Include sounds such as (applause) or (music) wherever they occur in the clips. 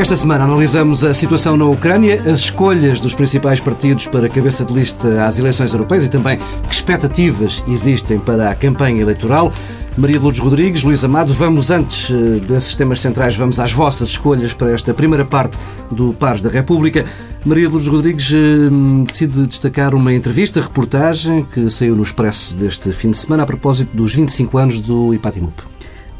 Esta semana analisamos a situação na Ucrânia, as escolhas dos principais partidos para cabeça de lista às eleições europeias e também que expectativas existem para a campanha eleitoral. Maria Lourdes Rodrigues, Luís Amado, vamos antes eh, desses temas centrais, vamos às vossas escolhas para esta primeira parte do Pares da República. Maria Lourdes Rodrigues eh, decide destacar uma entrevista, reportagem que saiu no Expresso deste fim de semana a propósito dos 25 anos do IPATIMUP.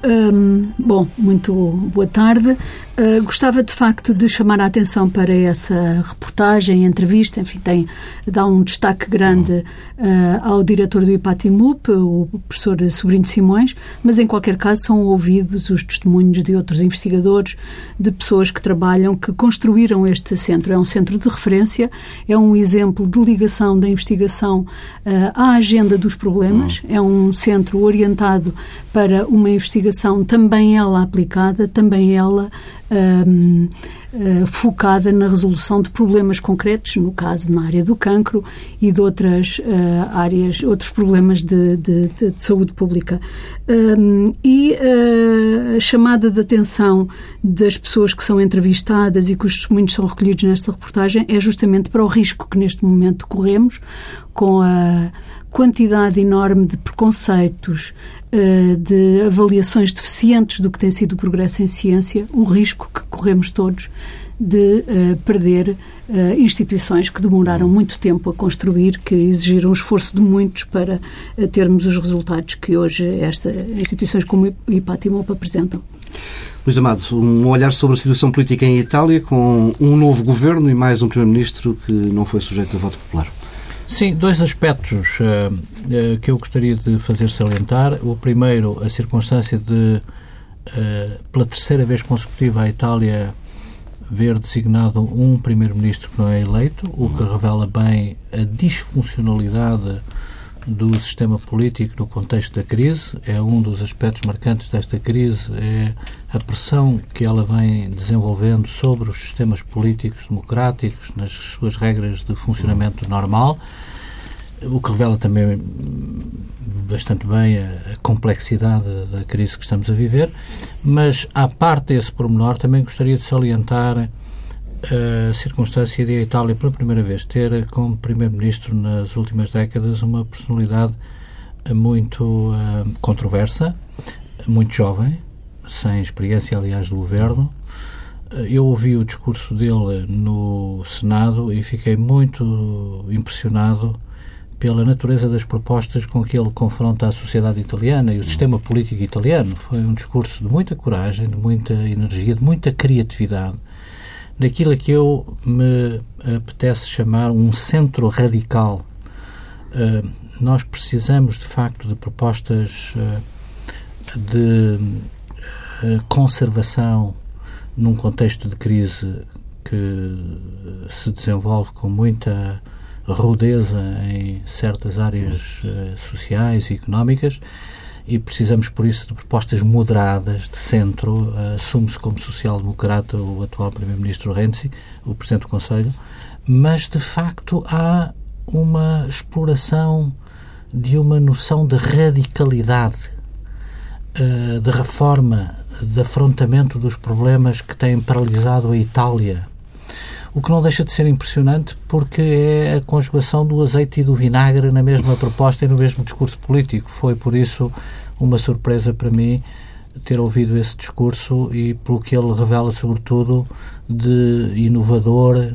Hum, bom, muito boa tarde. Uh, gostava de facto de chamar a atenção para essa reportagem, entrevista, enfim, tem, dá um destaque grande uh, ao diretor do IPATIMUP, o professor Sobrinho Simões, mas em qualquer caso são ouvidos os testemunhos de outros investigadores, de pessoas que trabalham, que construíram este centro. É um centro de referência, é um exemplo de ligação da investigação uh, à agenda dos problemas, é um centro orientado para uma investigação também ela aplicada, também ela um, uh, focada na resolução de problemas concretos, no caso na área do cancro e de outras uh, áreas, outros problemas de, de, de, de saúde pública. Um, e uh, a chamada de atenção das pessoas que são entrevistadas e cujos testemunhos são recolhidos nesta reportagem é justamente para o risco que neste momento corremos com a quantidade enorme de preconceitos, eh, de avaliações deficientes do que tem sido o progresso em ciência, o risco que corremos todos de uh, perder uh, instituições que demoraram muito tempo a construir, que exigiram um esforço de muitos para termos os resultados que hoje esta, instituições como o IPATIMOP apresentam. Luís Amado, um olhar sobre a situação política em Itália com um novo governo e mais um primeiro-ministro que não foi sujeito a voto popular. Sim, dois aspectos uh, que eu gostaria de fazer salientar. O primeiro, a circunstância de, uh, pela terceira vez consecutiva, a Itália ver designado um primeiro-ministro que não é eleito, o que revela bem a disfuncionalidade do sistema político no contexto da crise. É um dos aspectos marcantes desta crise, é a pressão que ela vem desenvolvendo sobre os sistemas políticos democráticos, nas suas regras de funcionamento normal, o que revela também bastante bem a, complexidade da crise que estamos a viver, mas à parte desse pormenor também gostaria de salientar a circunstância de a Itália, pela primeira vez, ter como Primeiro-Ministro nas últimas décadas uma personalidade muito uh, controversa, muito jovem, sem experiência, aliás, do governo. Eu ouvi o discurso dele no Senado e fiquei muito impressionado pela natureza das propostas com que ele confronta a sociedade italiana e o sistema político italiano. Foi um discurso de muita coragem, de muita energia, de muita criatividade daquilo que eu me apetece chamar um centro radical. Uh, nós precisamos, de facto, de propostas uh, de uh, conservação num contexto de crise que se desenvolve com muita rudeza em certas áreas sociais e económicas e precisamos, por isso, de propostas moderadas, de centro. Uh, Assume-se como social-democrata o atual Primeiro-Ministro Renzi, o Presidente do Conselho, mas, de facto, há uma exploração de uma noção de radicalidade, uh, de reforma, de afrontamento dos problemas que têm paralisado a Itália o que não deixa de ser impressionante porque é a conjugação do azeite e do vinagre na mesma proposta e no mesmo discurso político. Foi por isso uma surpresa para mim ter ouvido esse discurso e pelo que ele revela, sobretudo, de inovador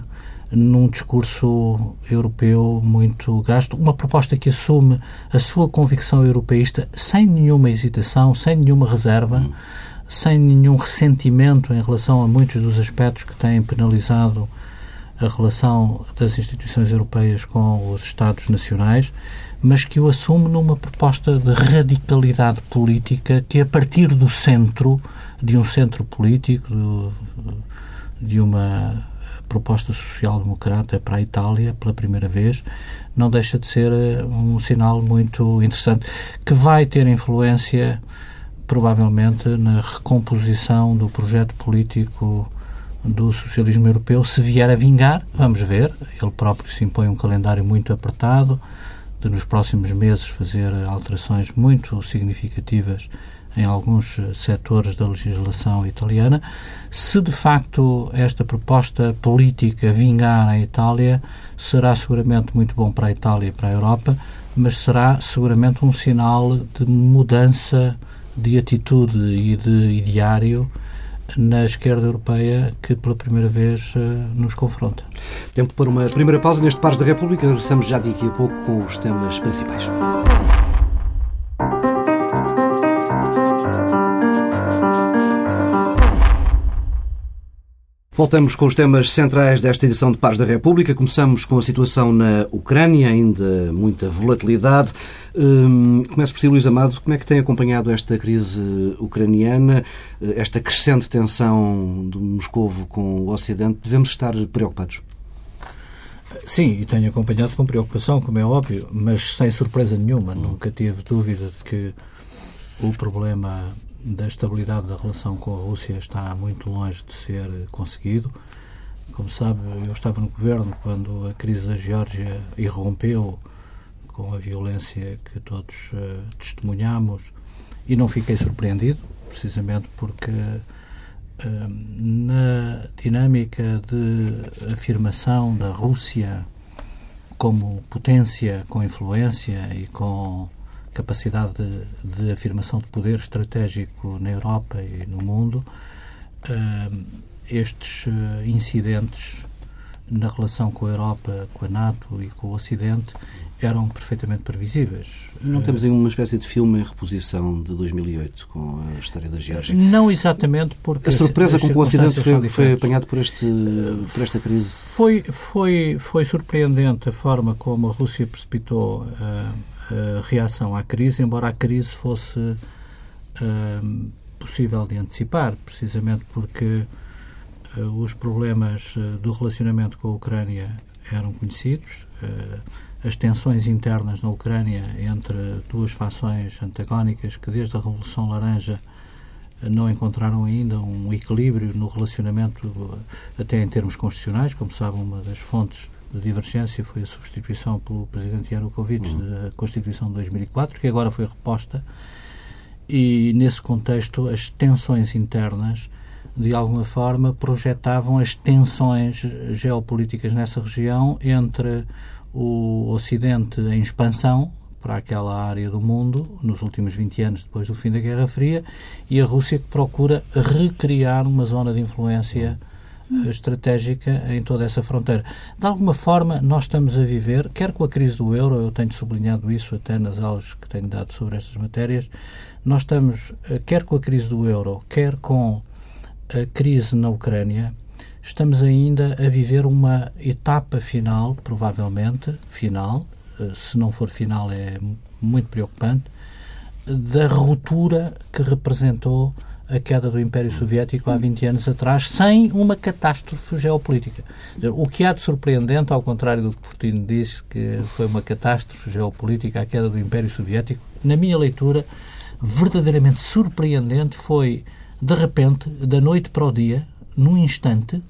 num discurso europeu muito gasto, uma proposta que assume a sua convicção europeísta sem nenhuma hesitação, sem nenhuma reserva, hum. sem nenhum ressentimento em relação a muitos dos aspectos que têm penalizado a relação das instituições europeias com os Estados nacionais, mas que o assume numa proposta de radicalidade política que, a partir do centro, de um centro político, de uma proposta social-democrata para a Itália, pela primeira vez, não deixa de ser eh, um sinal muito interessante, que vai ter influência, provavelmente, na recomposição do projeto político do socialismo europeu, se vier a vingar, vamos ver. Ele próprio se impõe um calendário muito apertado, de nos próximos meses fazer alterações muito significativas em alguns eh, setores da legislação italiana. Se de facto esta proposta política vingar a Itália, será seguramente muito bom para a Itália e para a Europa, mas será seguramente um sinal de mudança de atitude e de ideário na esquerda europeia que pela primeira vez uh, nos confronta. Tempo para uma primeira pausa neste Pares da República. Regressamos já daqui a pouco com os temas principais. Voltamos com os temas centrais desta edição de Paz da República. Começamos com a situação na Ucrânia, ainda muita volatilidade. Hum, começo por si, Luís Amado. Como é que tem acompanhado esta crise ucraniana, esta crescente tensão do Moscovo com o Ocidente? Devemos estar preocupados? Sim, e tenho acompanhado com preocupação, como é óbvio, mas sem surpresa nenhuma. Nunca tive dúvida de que o problema da estabilidade da relação com a Rússia está muito longe de ser conseguido. Como sabe, eu estava no governo quando a crise da Geórgia irrompeu com a violência que todos uh, testemunhamos e não fiquei surpreendido, precisamente porque uh, na dinâmica de afirmação da Rússia como potência com influência e com capacidade de, de, afirmação de poder estratégico na Europa e no mundo, uh, estes uh, incidentes na relação com a Europa, com a NATO e com o Ocidente eram perfeitamente previsíveis. Não temos aí uma espécie de filme em reposição de 2008 com a história da Geórgia? Não exatamente porque... A surpresa com que o Ocidente foi, foi, apanhado por, este, por esta crise? Foi, foi, foi surpreendente a forma como a Rússia precipitou uh, reação à crise, embora a crise fosse uh, possível de antecipar, precisamente porque uh, os problemas uh, do relacionamento com a Ucrânia eram conhecidos, as tensões internas na Ucrânia entre duas fações antagónicas que desde a Revolução Laranja não encontraram ainda um equilíbrio no relacionamento, até em termos constitucionais, como sabe, uma das fontes de divergência foi a substituição pelo presidente Yanukovych uhum. da Constituição de 2004, que agora foi reposta, e nesse contexto as tensões internas de alguma forma projetavam as tensões geopolíticas nessa região entre o Ocidente em expansão para aquela área do mundo nos últimos 20 anos depois do fim da Guerra Fria e a Rússia que procura recriar uma zona de influência estratégica em toda essa fronteira. De alguma forma, nós estamos a viver, quer com a crise do euro, eu tenho sublinhado isso até nas aulas que tenho dado sobre estas matérias, nós estamos, eh, quer com a crise do euro, quer com a crise na Ucrânia, estamos ainda a viver uma etapa final, provavelmente final, eh, se não for final é muito preocupante, da ruptura que representou a queda do Império Soviético há 20 anos atrás, sem uma catástrofe geopolítica. O que há de surpreendente, ao contrário do que Putin diz, que foi uma catástrofe geopolítica a queda do Império Soviético, na minha leitura, verdadeiramente surpreendente foi, de repente, da noite para o dia, num instante,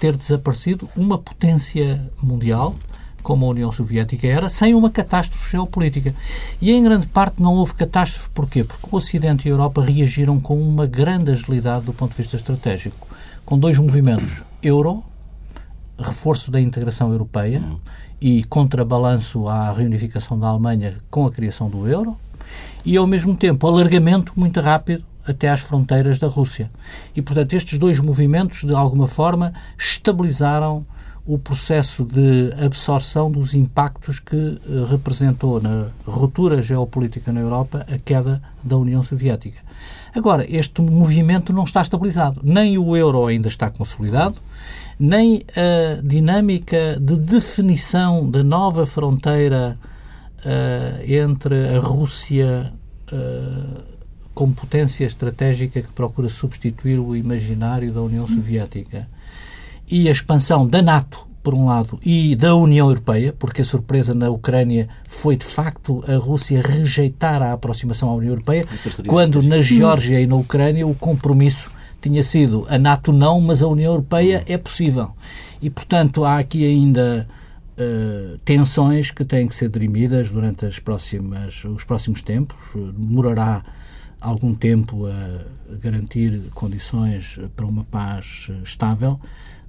ter desaparecido uma potência mundial como a União Soviética era, sem uma catástrofe geopolítica. E em grande parte não houve catástrofe. Porquê? Porque o Ocidente e a Europa reagiram com uma grande agilidade do ponto de vista estratégico, com dois movimentos. Euro, reforço da integração europeia e contrabalanço à reunificação da Alemanha com a criação do euro, e ao mesmo tempo alargamento muito rápido até às fronteiras da Rússia. E, portanto, estes dois movimentos, de alguma forma, estabilizaram o processo de absorção dos impactos que eh, representou na ruptura geopolítica na Europa a queda da União Soviética. Agora, este movimento não está estabilizado. Nem o euro ainda está consolidado, nem a dinâmica de definição da nova fronteira uh, entre a Rússia uh, como potência estratégica que procura substituir o imaginário da União Soviética e a expansão da NATO, por um lado, e da União Europeia, porque a surpresa na Ucrânia foi, de facto, a Rússia rejeitar a aproximação à União Europeia, quando na Geórgia e na Ucrânia o compromisso tinha sido a NATO não, mas a União Europeia é possível. E, portanto, há aqui ainda uh, tensões que têm que ser dirimidas durante as próximas, os próximos tempos. Demorará algum tempo a garantir condições para uma paz estável,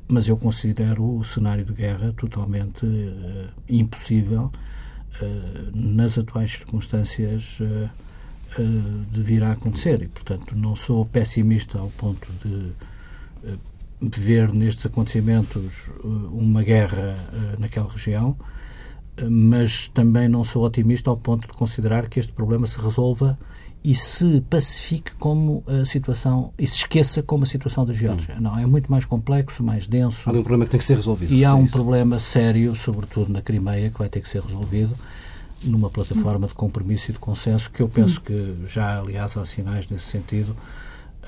mas eu considero o cenário de guerra totalmente uh, impossível uh, nas atuais circunstâncias uh, de vir a acontecer. E, portanto, não sou pessimista ao ponto de ver nestes acontecimentos uma guerra naquela região, mas também não sou otimista ao ponto de considerar que este problema se resolva e se pacifique como a situação e se esqueça como a situação da Geórgia. Hum. Não, é muito mais complexo, mais denso. Há um problema que tem que ser resolvido. E há é um isso. problema sério, sobretudo na Crimeia, que vai ter que ser resolvido numa plataforma de compromisso e de consenso que eu penso hum. que já, aliás, há sinais nesse sentido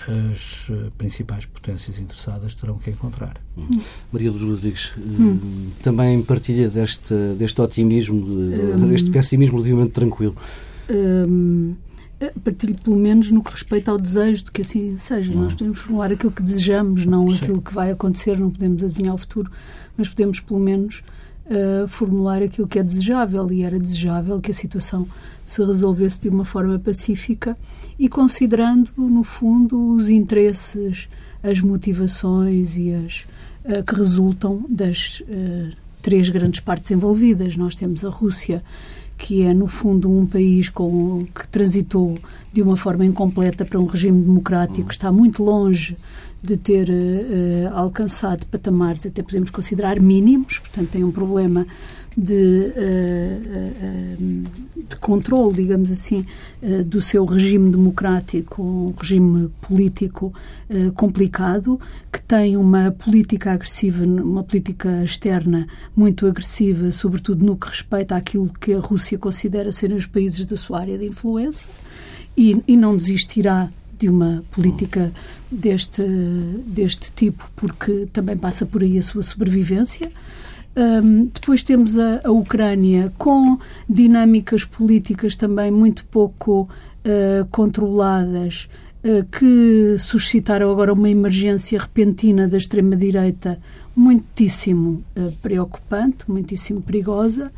as eh, principais potências interessadas terão que encontrar. Hum. Maria dos Rodrigues, hum. também partilha deste, deste otimismo, hum. deste pessimismo relativamente tranquilo. Hum, partilho pelo menos no que respeita ao desejo de que assim seja. Não. Nós podemos formular aquilo que desejamos, não Sim. aquilo que vai acontecer, não podemos adivinhar o futuro, mas podemos pelo menos uh, formular aquilo que é desejável e era desejável que a situação se resolvesse de uma forma pacífica e considerando, no fundo, os interesses, as motivações e as uh, que resultam das uh, três grandes partes envolvidas. Nós temos a Rússia que é, no fundo, um país com, que transitou de uma forma incompleta para um regime democrático, está muito longe de ter uh, alcançado patamares, até podemos considerar mínimos, portanto, tem um problema de, uh, de controle, digamos assim, do seu regime democrático, um regime político complicado, que tem uma política agressiva, uma política externa muito agressiva, sobretudo no que respeita àquilo que a Rússia considera serem os países da sua área de influência, e, e não desistirá de uma política deste, deste tipo, porque também passa por aí a sua sobrevivência. Um, depois temos a, a, Ucrânia com dinâmicas políticas também muito pouco uh, controladas, uh, que suscitaram agora uma emergência repentina da extrema-direita muitíssimo uh, preocupante, muitíssimo perigosa.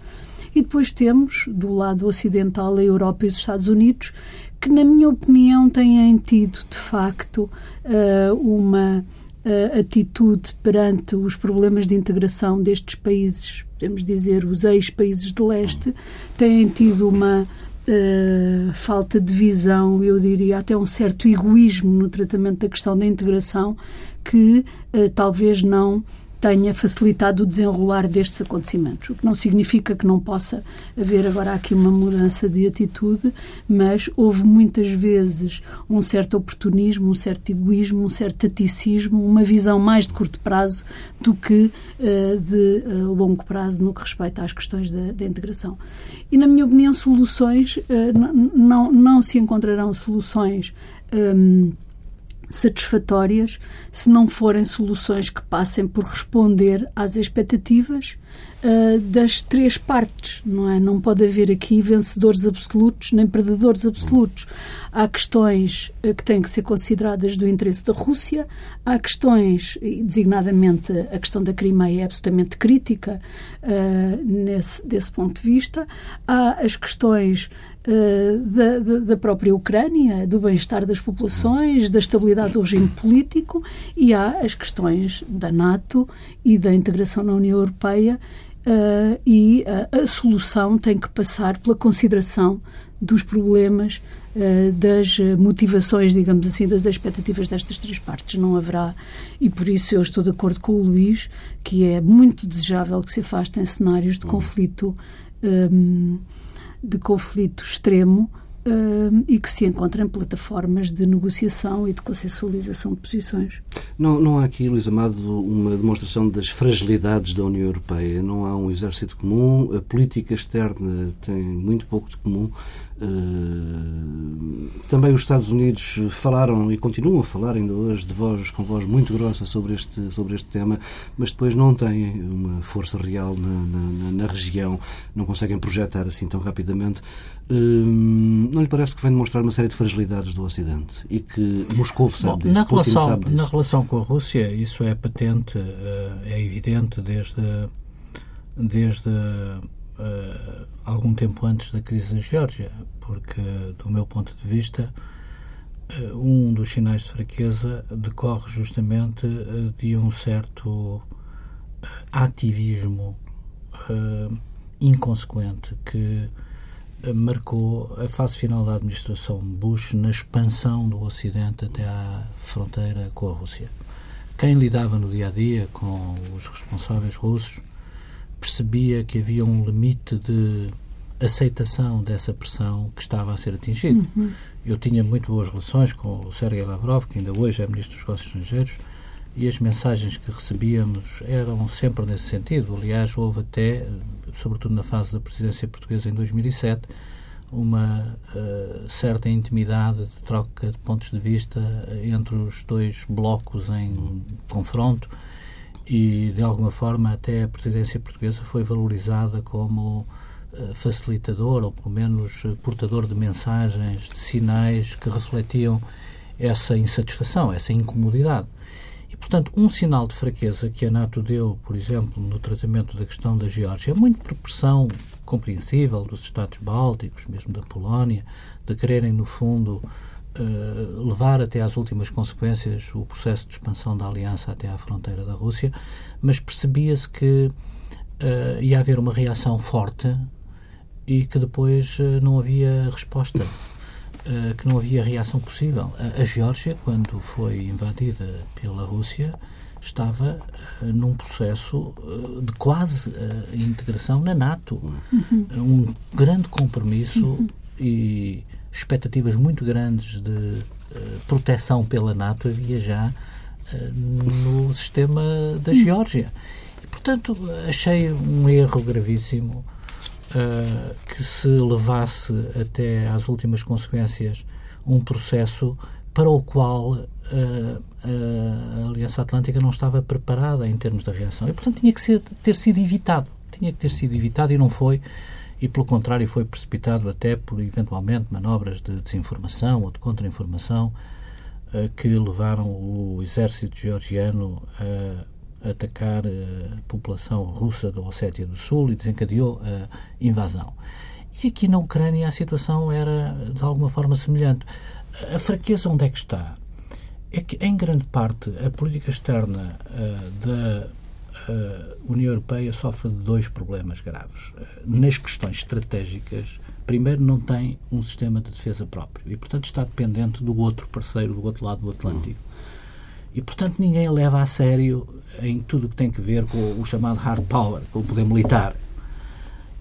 E depois temos, do lado ocidental, a Europa e os Estados Unidos, que, na minha opinião, têm tido, de facto, uma uh, atitude perante os problemas de integração destes países, podemos dizer, os ex-países de leste, têm tido uma uh, falta de visão, eu diria até um certo egoísmo no tratamento da questão da integração que uh, talvez não tenha facilitado o desenrolar destes acontecimentos. O que não significa que não possa haver agora aqui uma mudança de atitude, mas houve muitas vezes um certo oportunismo, um certo egoísmo, um certo taticismo, uma visão mais de curto prazo do que uh, de uh, longo prazo no que respeita às questões da, da integração. E, na minha opinião, soluções, uh, não, não se encontrarão soluções. Um, satisfatórias se não forem soluções que passem por responder às expectativas uh, das três partes, não é? Não pode haver aqui vencedores absolutos nem perdedores absolutos. Há questões uh, que têm que ser consideradas do interesse da Rússia, há questões, designadamente a questão da Crimeia é absolutamente crítica uh, nesse, desse ponto de vista, há as questões eh, da, da, própria Ucrânia, do bem-estar das populações, da estabilidade do regime político e há as questões da NATO e da integração na União Europeia uh, e a, a solução tem que passar pela consideração dos problemas uh, das motivações, digamos assim, das expectativas destas três partes. Não haverá, e por isso eu estou de acordo com o Luís, que é muito desejável que se afastem cenários de conflito um, de conflito extremo uh, e que se encontrem plataformas de negociação e de consensualização de posições. Não, não há aqui, Luís Amado, uma demonstração das fragilidades da União Europeia. Não há um exército comum, a política externa tem muito pouco de comum. Uh, também os Estados Unidos falaram e continuam a falar ainda hoje de voz com voz muito grossa sobre este sobre este tema, mas depois não têm uma força real na, na, na região, não conseguem projetar assim tão rapidamente. Uh, não lhe parece que vem demonstrar uma série de fragilidades do Ocidente e que Moscou sabe Bom, disso, na relação, sabe disso? Na relação com a Rússia, isso é patente, eh, é evidente desde desde uh, algum tempo antes da crise da Geórgia, porque, do meu ponto de vista, uh, um dos sinais de fraqueza decorre justamente uh, de um certo ativismo inconsequente que marcou a fase final da administração Bush na expansão do Ocidente até à fronteira com a Rússia. Quem lidava no dia a dia com os responsáveis russos percebia que havia um limite de aceitação dessa pressão que estava a ser atingido. Uhum. Eu tinha muito boas relações com o Sergei Lavrov, que ainda hoje é Ministro dos Negócios Estrangeiros, e as mensagens que recebíamos eram sempre nesse sentido. Aliás, houve até, sobretudo na fase da presidência portuguesa em 2007, uma uh, certa intimidade de troca de pontos de vista entre os dois blocos em confronto e, de alguma forma, até a presidência portuguesa foi valorizada como uh, facilitador ou, pelo menos, portador de mensagens, de sinais que refletiam essa insatisfação, essa incomodidade. E, portanto, um sinal de fraqueza que a NATO deu, por exemplo, no tratamento da questão da Geórgia, é muito por pressão compreensível dos Estados Bálticos, mesmo da Polónia, de quererem, no fundo, uh, levar até às últimas consequências o processo de expansão da aliança até à fronteira da Rússia, mas percebia-se que uh, ia haver uma reação forte e que depois uh, não havia resposta. Eh, que não havia reação possível. A, a Geórgia, quando foi invadida pela Rússia, estava uh, num processo uh, de quase uh, integração na NATO. Uhum. Um grande compromisso uhum. e expectativas muito grandes de proteção pela NATO havia já no sistema da Geórgia. E, portanto, achei um erro gravíssimo uh, que se levasse até às últimas consequências um processo para o qual uh, a Aliança Atlântica não estava preparada em termos de reação. E, portanto, tinha que ser, ter sido evitado. Tinha que ter sido evitado e não foi. E, pelo contrário, foi precipitado até por, eventualmente, manobras de desinformação ou de contra-informação uh, que levaram o exército georgiano a atacar a população russa da Ossétia do Sul e desencadeou a invasão. E aqui na Ucrânia a situação era de alguma forma semelhante. A fraqueza onde é que está? É que, em grande parte, a política externa uh, da uh, União Europeia sofre de dois problemas graves. Uh, nas questões estratégicas, primeiro, não tem um sistema de defesa próprio e, portanto, está dependente do outro parceiro do outro lado do Atlântico. E, portanto, ninguém a leva a sério em tudo o que tem que ver com o chamado hard power, com o poder militar.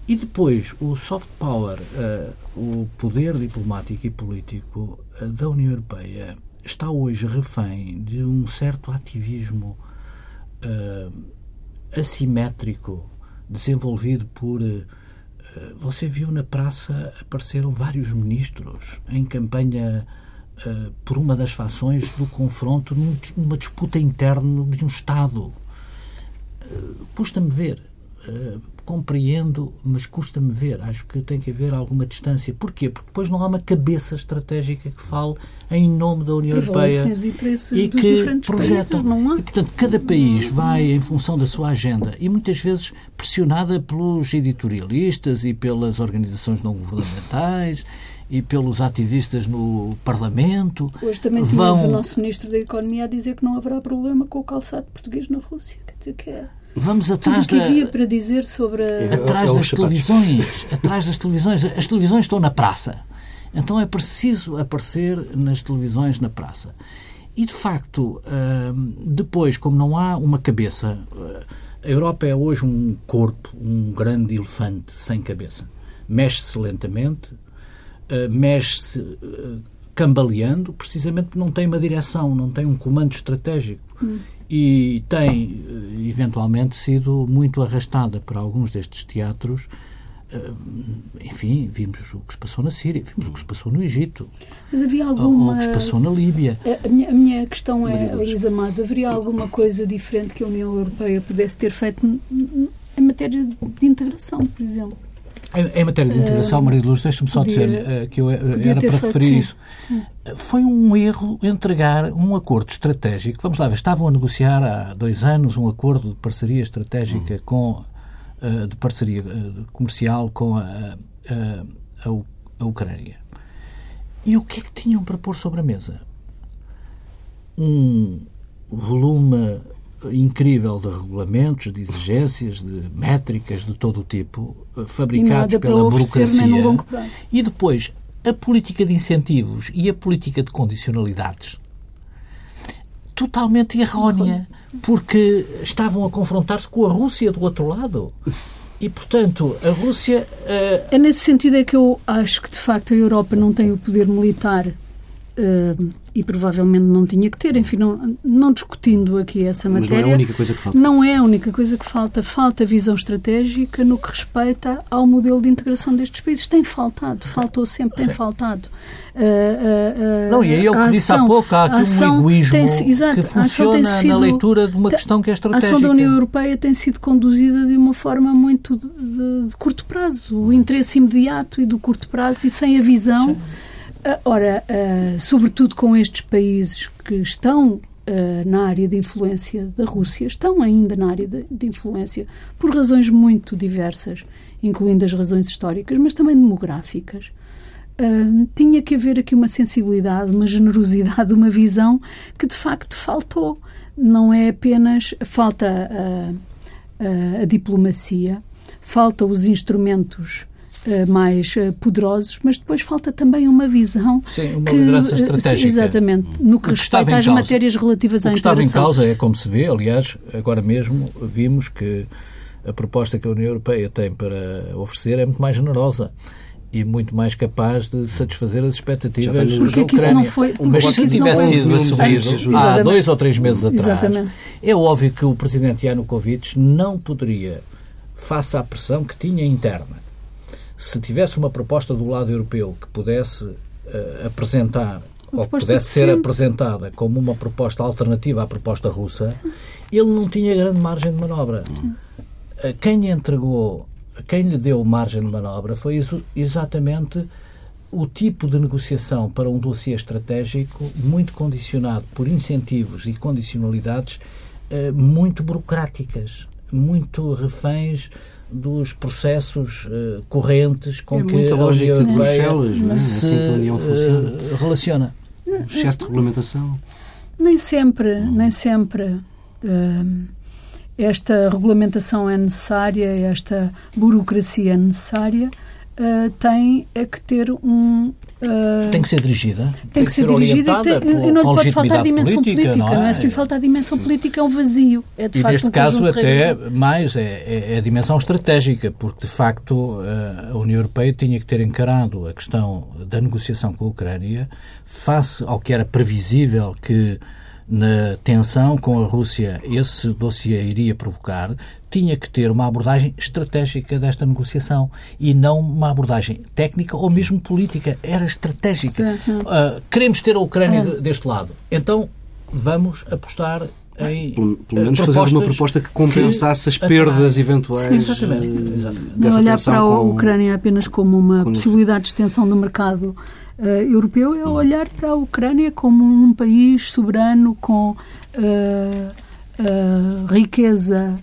E depois, o soft power, uh, o poder diplomático e político uh, da União Europeia está hoje refém de um certo ativismo uh, assimétrico desenvolvido por. você viu na praça apareceram vários ministros em campanha uh, por uma das fações do confronto numa disputa interna de um Estado. Custa-me ver. Compreendo, mas custa-me ver. Acho que tem que haver alguma distância. Porquê? Porque depois não há uma cabeça estratégica que fale em nome da União Europeia e que projeta. E, portanto, cada país vai em função da sua agenda e muitas vezes pressionada pelos editorialistas e pelas organizações não governamentais e pelos ativistas no Parlamento. Hoje também vão... tínhamos o nosso Ministro da Economia a dizer que não haverá problema com o calçado português na Rússia. Quer dizer que é... Vamos atrás Tudo o que havia para dizer sobre a... atrás das televisões, atrás das televisões, as televisões estão na praça. Então é preciso aparecer nas televisões na praça. E de facto, hum, depois, como não há uma cabeça, hum, a Europa é hoje um corpo, um grande elefante sem cabeça. Mexe-se lentamente, uh, mexe-se uh, cambaleando, precisamente porque não tem uma direção, não tem um comando estratégico. Hum. E tem, uh, eventualmente, sido muito arrastada para alguns destes teatros. enfim, vimos o que se passou na Síria, vimos o que se passou no Egito. Mas havia alguma. Ou o que se passou na Líbia. A minha, a minha questão é, Luís Amado, haveria alguma coisa diferente que a União Europeia pudesse ter feito em matéria de integração, por exemplo? Em, matéria de integração, uh, Maria de Luz, deixa-me só dizer uh, que eu, uh, era para referir sim, isso. Sim. Foi um erro entregar um acordo estratégico. Vamos lá ver, estavam a negociar há dois anos um acordo de parceria estratégica uhum. com de parceria comercial com a, a, a, a Ucrânia. E o que é que tinham para pôr sobre a mesa? Um volume incrível de regulamentos, de exigências, de métricas de todo o tipo, fabricados pela burocracia. E depois, a política de incentivos e a política de condicionalidades totalmente errónea, porque estavam a confrontar-se com a Rússia do outro lado. E, portanto, a Rússia. Uh... É nesse sentido é que eu acho que, de facto, a Europa não tem o poder militar uh, e provavelmente não tinha que ter. Enfim, não, não discutindo aqui essa matéria. Mas não é a única coisa que falta. Não é a única coisa que falta. Falta visão estratégica no que respeita ao modelo de integração destes países. Tem faltado, faltou sempre, tem faltado. Uh, uh, não, e aí eu que disse há pouco, há aqui um egoísmo tem, exato, que funciona sido, na leitura de uma questão que é estratégica. A ação da União Europeia tem sido conduzida de uma forma muito de, de, de curto prazo. O interesse imediato e do curto prazo e sem a visão. Sim ora, uh, sobretudo com estes países que estão uh, na área de influência da Rússia, estão ainda na área de, de, influência por razões muito diversas, incluindo as razões históricas, mas também demográficas. Uh, tinha que haver aqui uma sensibilidade, uma generosidade, uma visão que de facto faltou. Não é apenas falta a diplomacia, falta os instrumentos mais eh, poderosos, mas depois falta também uma visão. Sim, uma que, liderança eh, estratégica. Sim, exatamente, no que, que respeita às causa, matérias relativas à integração. O que estava em causa é, como se vê, aliás, agora mesmo vimos que a proposta que a União Europeia tem para oferecer é muito mais generosa e muito mais capaz de satisfazer as expectativas da Ucrânia. Não foi, Mas se tivesse sido assumido há dois ou três meses atrás, Exatamente. é óbvio que o presidente Yanukovych não poderia, face à pressão que tinha interna, se tivesse uma proposta do lado europeu que pudesse uh, apresentar ou que pudesse ser apresentada como uma proposta alternativa à proposta russa, ele não tinha grande margem de manobra. Uh, quem lhe entregou, quem lhe deu margem de manobra foi exatamente o tipo de negociação para um dossiê estratégico muito condicionado por incentivos e condicionalidades uh, muito burocráticas, muito reféns dos processos uh, correntes com é que a União Europeia é? se assim uh, relaciona. Excesso de regulamentação? Nem sempre, nem sempre. Uh, esta regulamentação é necessária, esta burocracia é necessária, tem é que ter um, Uh, tem que ser dirigida. Tem, tem que, ser, ser dirigida e, tem, e não pode faltar a dimensão política. política não, é? não é? Se falta a dimensão política, é um vazio. É de e facto neste um caso, até mais, é, é, é, a dimensão estratégica, porque de facto a União Europeia tinha que ter encarado a questão da negociação com a Ucrânia face ao que era previsível que na tensão com a Rússia esse dossiê iria provocar, tinha que ter uma abordagem estratégica desta negociação e não uma abordagem técnica ou mesmo política. Era estratégica. Uh, queremos ter a Ucrânia deste lado. Então vamos apostar em. Pelo, pelo menos fazer uma proposta que compensasse as perdas sim, eventuais. Sim, exatamente. exatamente. Não olhar para a Ucrânia apenas como uma possibilidade de extensão do mercado uh, europeu é olhar para a Ucrânia como um país soberano com uh, riqueza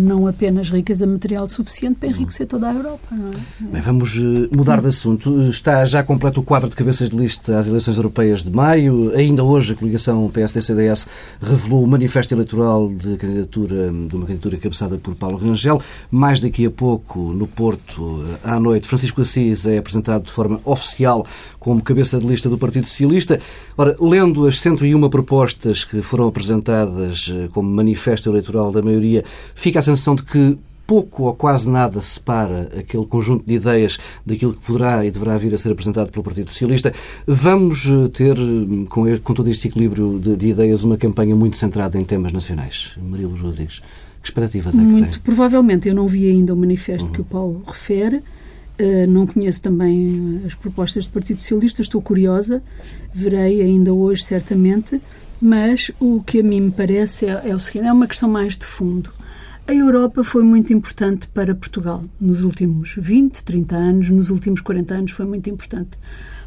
não apenas riqueza material suficiente para enriquecer toda a Europa. É? Bem, vamos mudar de assunto. Está já completo o quadro de cabeças de lista às eleições europeias de maio. Ainda hoje a coligação PSD-CDS revelou o manifesto eleitoral de candidatura, de uma candidatura cabeçada por Paulo Rangel. Mais daqui a pouco, no Porto, à noite, Francisco Assis é apresentado de forma oficial como cabeça de lista do Partido Socialista. Ora, lendo as 101 propostas que foram apresentadas eh, como manifesto eleitoral da maioria, fica a sensação de que pouco ou quase nada separa aquele conjunto de ideias daquilo que poderá e deverá vir a ser apresentado pelo Partido Socialista. Vamos eh, ter, eh, com, todo este equilíbrio de, de, ideias, uma campanha muito centrada em temas nacionais. Maria Luz Rodrigues, que expectativas é que muito tem? provavelmente. Eu não vi ainda o manifesto uhum. que o Paulo refere. Uh, não conheço também as propostas do Partido Socialista, estou curiosa, verei ainda hoje, certamente, mas o que a mim me parece é, é o seguinte: é uma questão mais de fundo. A Europa foi muito importante para Portugal nos últimos 20, 30 anos, nos últimos 40 anos foi muito importante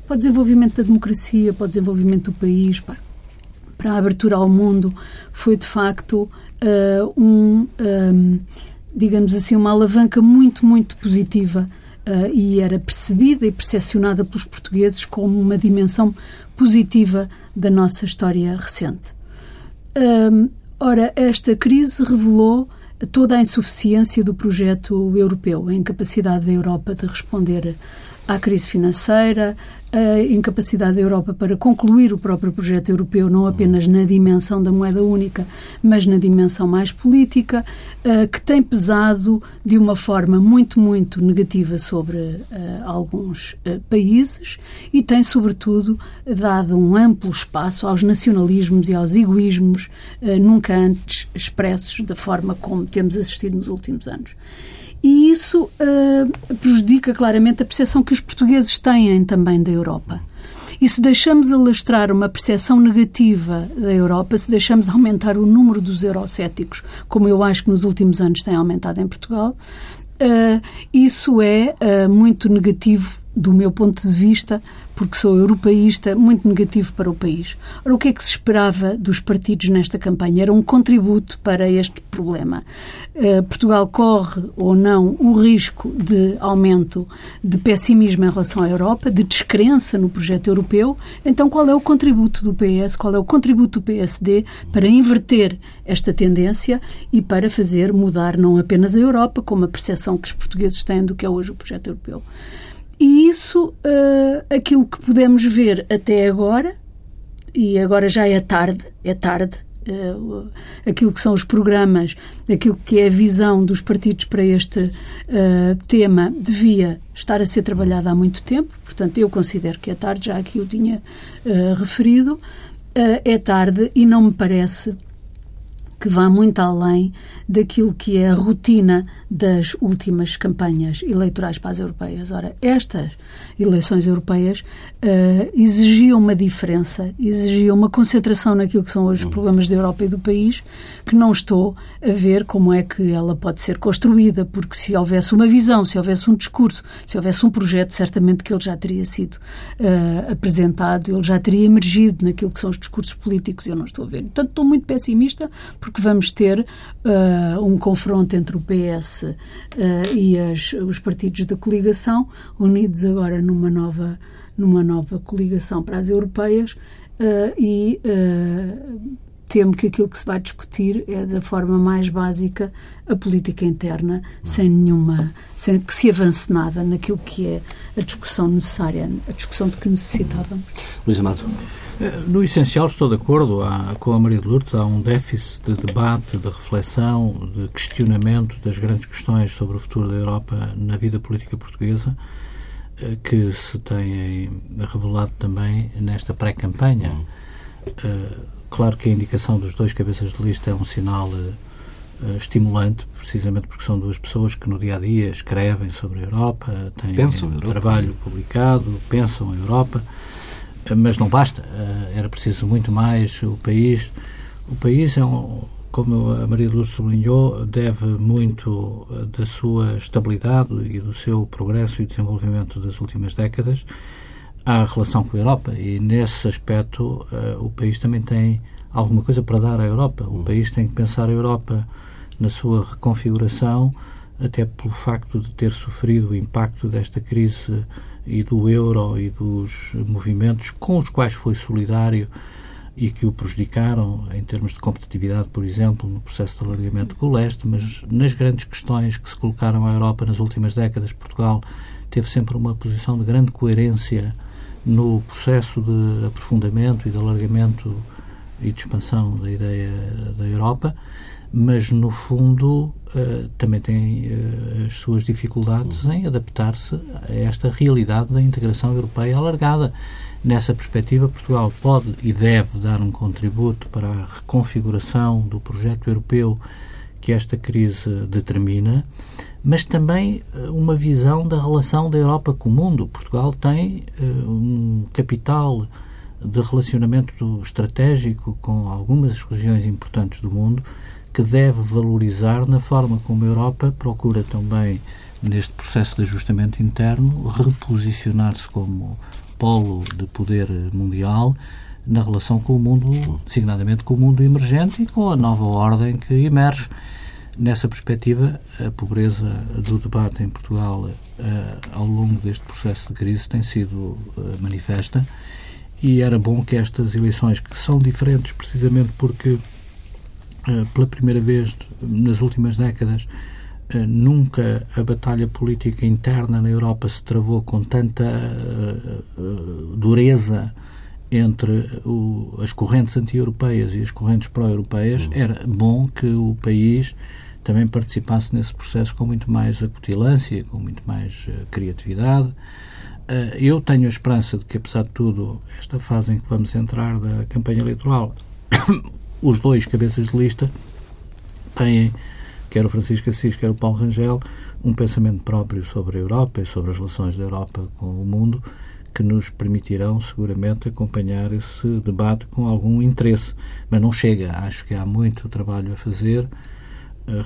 para o desenvolvimento da democracia, para o desenvolvimento do país, para, para a abertura ao mundo. Foi de facto uh, um, um digamos assim, uma alavanca muito, muito positiva uh, e era percebida e percepcionada pelos portugueses como uma dimensão positiva da nossa história recente. Uh, ora, esta crise revelou toda a insuficiência do projeto europeu, a incapacidade da Europa de responder à crise financeira, a incapacidade da Europa para concluir o próprio projeto europeu, não apenas na dimensão da moeda única, mas na dimensão mais política, eh, que tem pesado de uma forma muito, muito negativa sobre eh, alguns eh, países e tem, sobretudo, dado um amplo espaço aos nacionalismos e aos egoísmos nunca antes expressos da forma como temos assistido nos últimos anos. E isso uh, prejudica claramente a percepção que os portugueses têm também da Europa. E se deixamos alastrar uma percepção negativa da Europa, se deixamos aumentar o número dos eurocéticos, como eu acho que nos últimos anos tem aumentado em Portugal, uh, isso é uh, muito negativo do meu ponto de vista, porque sou europeísta, muito negativo para o país. Ora, o que é que se esperava dos partidos nesta campanha? Era um contributo para este problema. Uh, Portugal corre ou não o risco de aumento de pessimismo em relação à Europa, de descrença no projeto europeu. Então, qual é o contributo do PS, qual é o contributo do PSD para inverter esta tendência e para fazer mudar não apenas a Europa, como a percepção que os portugueses têm do que é hoje o projeto europeu? E isso, uh, aquilo que podemos ver até agora, e agora já é tarde, é tarde, uh, aquilo que são os programas, aquilo que é a visão dos partidos para este uh, tema, devia estar a ser trabalhado há muito tempo. Portanto, eu considero que é tarde, já aqui o tinha referido. é tarde e não me parece que vá muito além daquilo que é a rotina das últimas campanhas eleitorais para as europeias. Ora, estas eleições europeias uh, exigiam uma diferença, exigiam uma concentração naquilo que são hoje os uhum. problemas da Europa e do país, que não estou a ver como é que ela pode ser construída, porque se houvesse uma visão, se houvesse um discurso, se houvesse um projeto, certamente que ele já teria sido uh, apresentado, ele já teria emergido naquilo que são os discursos políticos, eu não estou a ver. Portanto, estou muito pessimista, porque vamos ter uh, um confronto entre o PS uh, e as, os partidos da coligação, unidos agora numa nova, numa nova coligação para as europeias, uh, e temo que aquilo que se vai discutir é da forma mais básica a política interna, sem nenhuma, sem que se avance nada naquilo que é a discussão necessária, a discussão de que necessitávamos. Luís Amado. Eh, no essencial estou de acordo há, com a Maria de Lourdes, há um déficit de debate, de reflexão, de questionamento das grandes questões sobre o futuro da Europa na vida política portuguesa eh, que se têm revelado também nesta pré-campanha. Eh, claro que a indicação dos dois cabeças de lista é um sinal estimulante, precisamente porque são duas pessoas que no dia a dia escrevem sobre a Europa, têm pensam trabalho publicado, pensam a Europa mas não basta. Eh, era preciso muito mais. O país, o país é um, como a Maria Luz sublinhou, deve muito eh, da sua estabilidade e do seu progresso e desenvolvimento das últimas décadas à relação com a Europa. E nesse aspecto, uh, o país também tem alguma coisa para dar à Europa. O país tem que pensar a Europa na sua reconfiguração, até pelo facto de ter sofrido o impacto desta crise e do euro e dos movimentos com os quais foi solidário e que o prejudicaram em termos de competitividade, por exemplo, no processo de alargamento com o leste, mas nas grandes questões que se colocaram à Europa nas últimas décadas, Portugal teve sempre uma posição de grande coerência no processo de aprofundamento e de alargamento e de expansão da ideia da Europa mas no fundo uh, também tem uh, as suas dificuldades em adaptar-se a esta realidade da integração europeia alargada. Nessa perspectiva, Portugal pode e deve dar um contributo para a reconfiguração do projeto europeu que esta crise determina, mas também uh, uma visão da relação da Europa com o mundo. Portugal tem um capital de relacionamento estratégico com algumas regiões importantes do mundo que deve valorizar na forma como a Europa procura também, neste processo de ajustamento interno, reposicionar-se como polo de poder mundial na relação com o mundo, designadamente com o mundo emergente e com a nova ordem que emerge. Nessa perspectiva, a pobreza do debate em Portugal ao longo deste processo de crise tem sido manifesta e era bom que estas eleições, que são diferentes precisamente porque pela primeira vez nas últimas décadas eh, nunca a batalha política interna na Europa se travou com tanta dureza entre o, as correntes anti-europeias e as correntes pró-europeias, uhum. era bom que o país também participasse nesse processo com muito mais acutilância, com muito mais uh, criatividade. Uh, eu tenho a esperança de que, apesar de tudo, esta fase em que vamos entrar da campanha eleitoral, (coughs) os dois cabeças de lista têm quer o Francisco Assis, quer o Paulo Rangel, um pensamento próprio sobre a Europa e sobre as relações da Europa com o mundo que nos permitirão seguramente acompanhar esse debate com algum interesse. Mas não chega, acho que há muito trabalho a fazer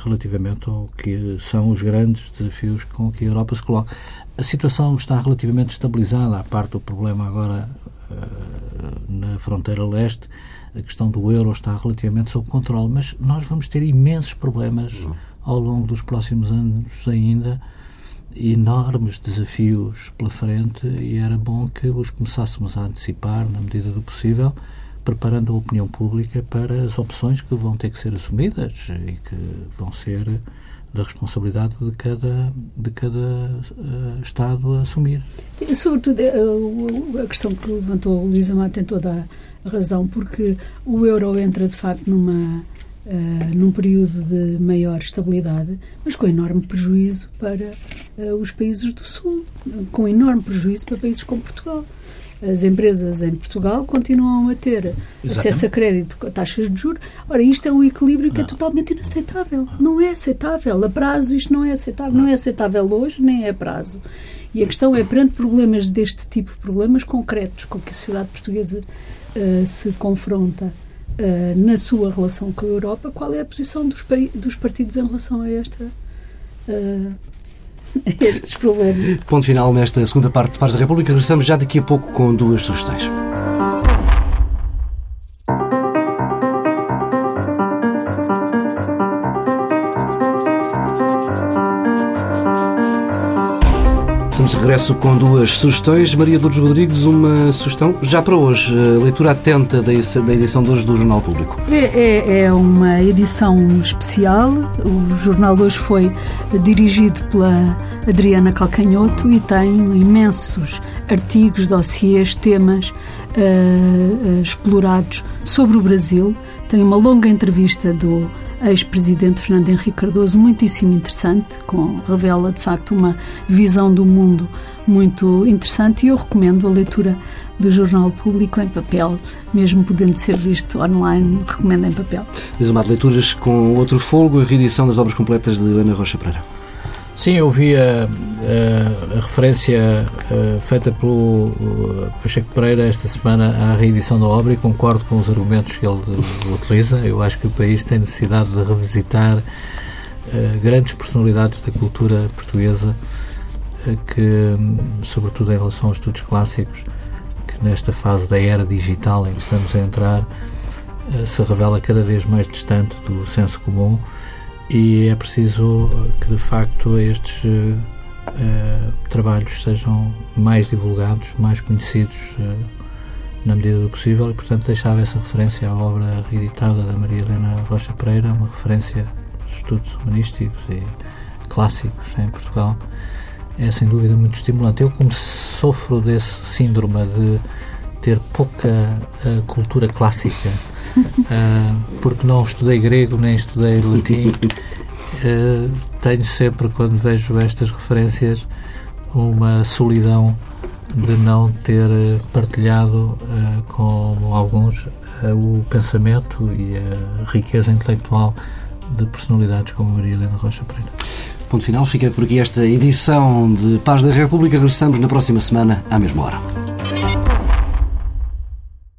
relativamente ao que são os grandes desafios com que a Europa se coloca. A situação está relativamente estabilizada, a parte do problema agora uh, na fronteira leste, a questão do euro está relativamente sob controle, mas nós vamos ter imensos problemas ao longo dos próximos anos ainda, enormes desafios pela frente e era bom que os começássemos a antecipar na medida do possível, preparando a opinião pública para as opções que vão ter que ser assumidas e que vão ser da responsabilidade de cada, de cada uh, Estado a assumir. Sobretudo, a, a questão que levantou o Luís Amado tem toda a razão, porque o euro entra, de facto, numa, uh, num período de maior estabilidade, mas com enorme prejuízo para uh, os países do Sul, com enorme prejuízo para países como Portugal as empresas em Portugal continuam a ter Exatamente. acesso a crédito com taxas de juros. Ora, isto é um equilíbrio que é não. é totalmente inaceitável. Não é aceitável. A prazo isto não é aceitável. Não é aceitável hoje, nem é a prazo. E a questão é, perante problemas deste tipo, problemas concretos com que a sociedade portuguesa uh, se confronta uh, na sua relação com a Europa, qual é a posição dos, dos partidos em relação a esta uh, (laughs) estes problemas. Ponto final nesta segunda parte de Pares da República. Regressamos já daqui a pouco com duas sugestões. Estamos de regresso com duas sugestões. Maria Lourdes Rodrigues, uma sugestão já para hoje. Leitura atenta da edição de hoje do Jornal Público. É, é, é uma edição especial. O jornal de hoje foi dirigido pela Adriana Calcanhoto e tem imensos artigos, dossiês, temas uh, explorados sobre o Brasil. Tem uma longa entrevista do ex-presidente Fernando Henrique Cardoso, muitíssimo interessante, com, revela de facto uma visão do mundo muito interessante e eu recomendo a leitura do Jornal Público em papel, mesmo podendo ser visto online, recomendo em papel. De leituras com outro folgo, a reedição das obras completas de Ana Rocha Pereira. Sim, eu vi a, a, a referência a, feita pelo Pacheco Pereira esta semana à reedição da obra e concordo com os argumentos que ele utiliza. Eu acho que o país tem necessidade de revisitar grandes personalidades da cultura portuguesa que, sobretudo em relação aos estudos clássicos, que nesta fase da era digital em que estamos a entrar, se revela cada vez mais distante do senso comum e é preciso que de facto estes uh, trabalhos sejam mais divulgados, mais conhecidos uh, na medida do possível e portanto deixava essa referência à obra reeditada da Maria Helena Rocha Pereira, uma referência aos estudos humanísticos e clássicos em Portugal. É sem dúvida muito estimulante. Eu como sofro desse síndrome de ter pouca uh, cultura clássica porque não estudei grego nem estudei latim. Uh, tenho sempre, quando vejo estas referências, uma solidão de não ter partilhado uh, com alguns o pensamento e a riqueza intelectual de personalidades como Maria Helena Rocha Pereira. Ponto final, fica por aqui esta edição de Paz da República. Regressamos na próxima semana, à mesma hora.